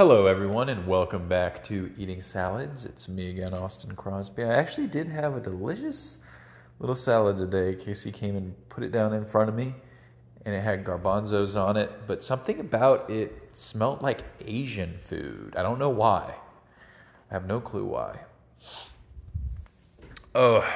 Hello, everyone, and welcome back to Eating Salads. It's me again, Austin Crosby. I actually did have a delicious little salad today. Casey came and put it down in front of me, and it had garbanzos on it, but something about it smelled like Asian food. I don't know why. I have no clue why. Oh,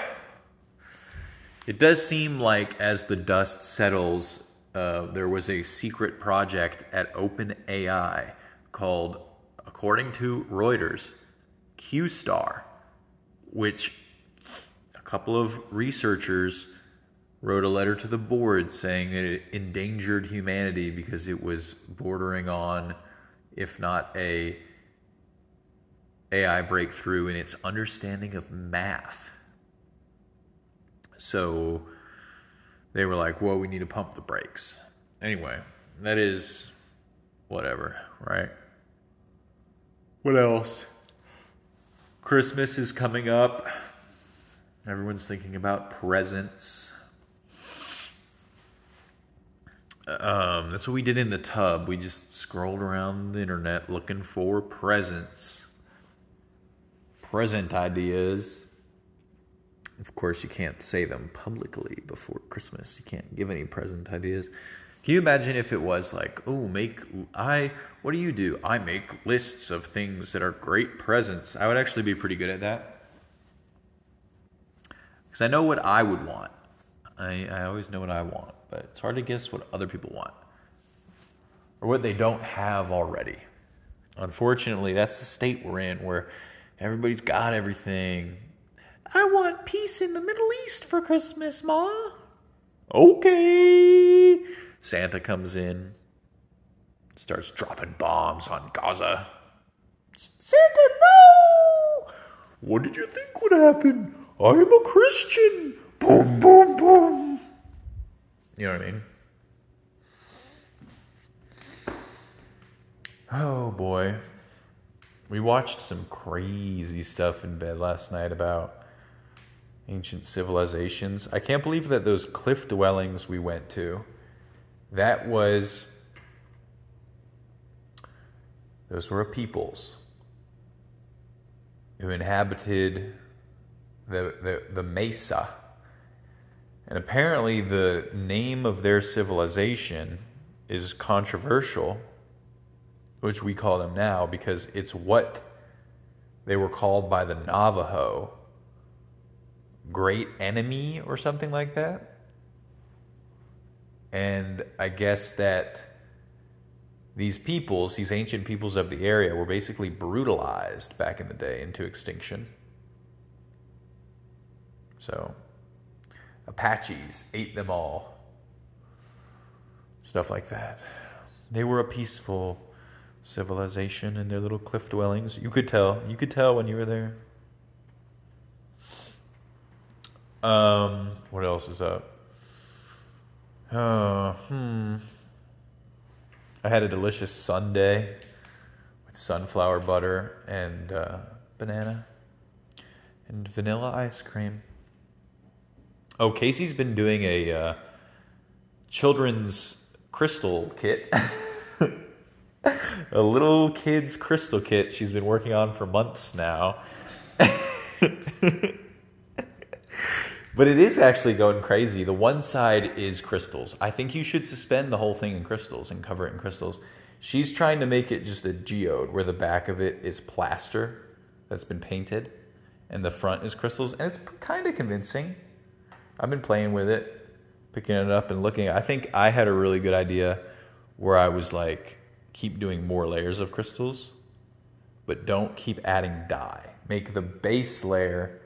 it does seem like as the dust settles, uh, there was a secret project at OpenAI called, according to Reuters, QStar, which a couple of researchers wrote a letter to the board saying that it endangered humanity because it was bordering on, if not a AI breakthrough in its understanding of math. So they were like, "Whoa, we need to pump the brakes." Anyway, that is whatever, right? What else? Christmas is coming up. Everyone's thinking about presents. Um, that's what we did in the tub. We just scrolled around the internet looking for presents, present ideas. Of course, you can't say them publicly before Christmas. You can't give any present ideas. Can you imagine if it was like, oh, make I what do you do? I make lists of things that are great presents. I would actually be pretty good at that. Because I know what I would want. I, I always know what I want, but it's hard to guess what other people want. Or what they don't have already. Unfortunately, that's the state we're in where everybody's got everything. I want peace in the Middle East for Christmas, Ma. Okay. Santa comes in, starts dropping bombs on Gaza. Santa, no! What did you think would happen? I'm a Christian. Boom, boom, boom. You know what I mean? Oh boy. We watched some crazy stuff in bed last night about ancient civilizations. I can't believe that those cliff dwellings we went to, that was, those were peoples who inhabited the, the, the mesa. And apparently, the name of their civilization is controversial, which we call them now, because it's what they were called by the Navajo great enemy or something like that. And I guess that these peoples, these ancient peoples of the area, were basically brutalized back in the day into extinction. So, Apaches ate them all. Stuff like that. They were a peaceful civilization in their little cliff dwellings. You could tell. You could tell when you were there. Um, what else is up? Uh, hmm. I had a delicious sundae with sunflower butter and uh, banana and vanilla ice cream. Oh, Casey's been doing a uh, children's crystal kit. a little kid's crystal kit she's been working on for months now. But it is actually going crazy. The one side is crystals. I think you should suspend the whole thing in crystals and cover it in crystals. She's trying to make it just a geode where the back of it is plaster that's been painted and the front is crystals. And it's kind of convincing. I've been playing with it, picking it up and looking. I think I had a really good idea where I was like, keep doing more layers of crystals, but don't keep adding dye. Make the base layer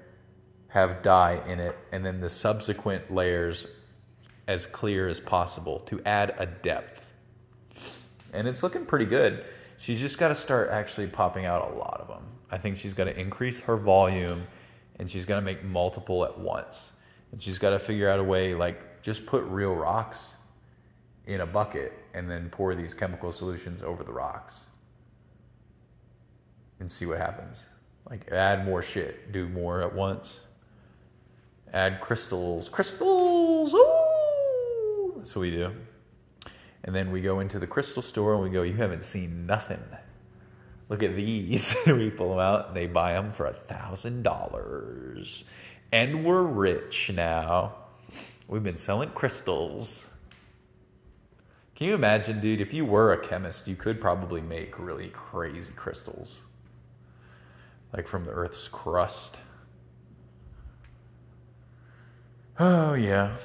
have dye in it, and then the subsequent layers as clear as possible to add a depth. And it's looking pretty good. She's just got to start actually popping out a lot of them. I think she's got to increase her volume and she's got to make multiple at once. And she's got to figure out a way, like, just put real rocks in a bucket and then pour these chemical solutions over the rocks and see what happens. Like, add more shit, do more at once add crystals. Crystals! Ooh! That's what we do. And then we go into the crystal store and we go, You haven't seen nothing. Look at these. we pull them out. They buy them for a thousand dollars, and we're rich now. We've been selling crystals. Can you imagine, dude? If you were a chemist, you could probably make really crazy crystals, like from the Earth's crust. Oh yeah.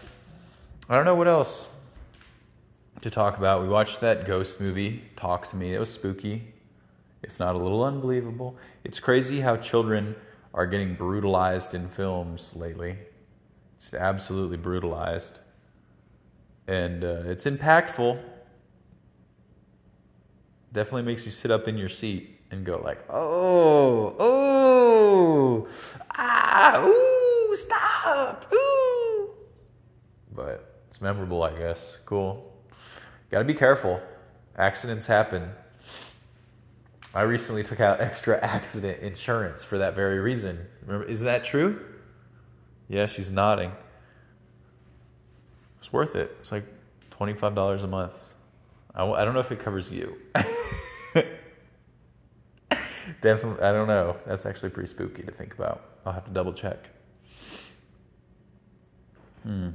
I don't know what else to talk about. We watched that ghost movie, Talk to Me. It was spooky, if not a little unbelievable. It's crazy how children are getting brutalized in films lately. Just absolutely brutalized. And uh, it's impactful. Definitely makes you sit up in your seat and go like, "Oh, oh, ah, ooh, stop, ooh." But it's memorable, I guess. Cool. Got to be careful. Accidents happen. I recently took out extra accident insurance for that very reason. Remember, is that true? Yeah, she's nodding. It's worth it. It's like $25 a month. I, I don't know if it covers you. Definitely, I don't know. That's actually pretty spooky to think about. I'll have to double check. Hmm.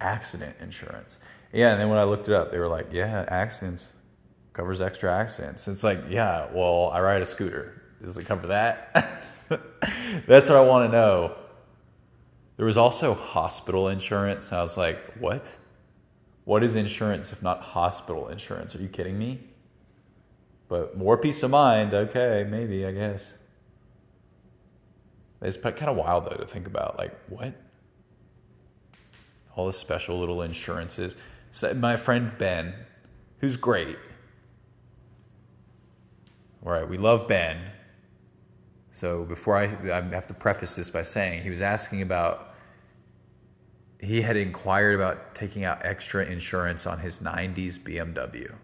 Accident insurance. Yeah, and then when I looked it up, they were like, yeah, accidents covers extra accidents. It's like, yeah, well, I ride a scooter. Does it cover that? That's what I want to know. There was also hospital insurance. I was like, what? What is insurance if not hospital insurance? Are you kidding me? But more peace of mind, okay, maybe, I guess. It's kind of wild though to think about. Like, what? All the special little insurances. So my friend Ben, who's great. All right, we love Ben. So before I, I have to preface this by saying he was asking about, he had inquired about taking out extra insurance on his 90s BMW.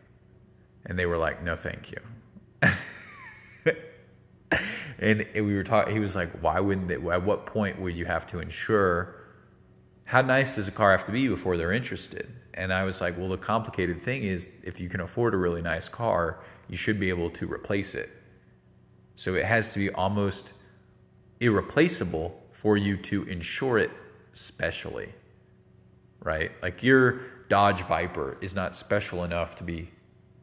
And they were like, no, thank you. and we were talking, he was like, why wouldn't they, at what point would you have to insure? How nice does a car have to be before they're interested? And I was like, well, the complicated thing is if you can afford a really nice car, you should be able to replace it. So it has to be almost irreplaceable for you to insure it specially, right? Like your Dodge Viper is not special enough to be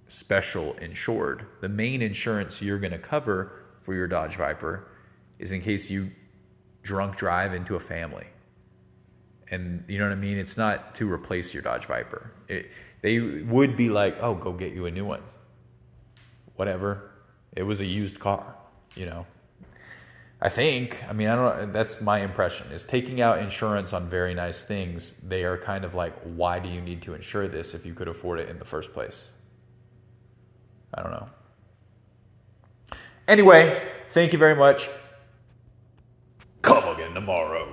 special insured. The main insurance you're going to cover for your Dodge Viper is in case you drunk drive into a family and you know what I mean. It's not to replace your Dodge Viper. It, they would be like, "Oh, go get you a new one." Whatever. It was a used car, you know. I think. I mean, I don't. That's my impression. Is taking out insurance on very nice things. They are kind of like, why do you need to insure this if you could afford it in the first place? I don't know. Anyway, thank you very much. Come again tomorrow.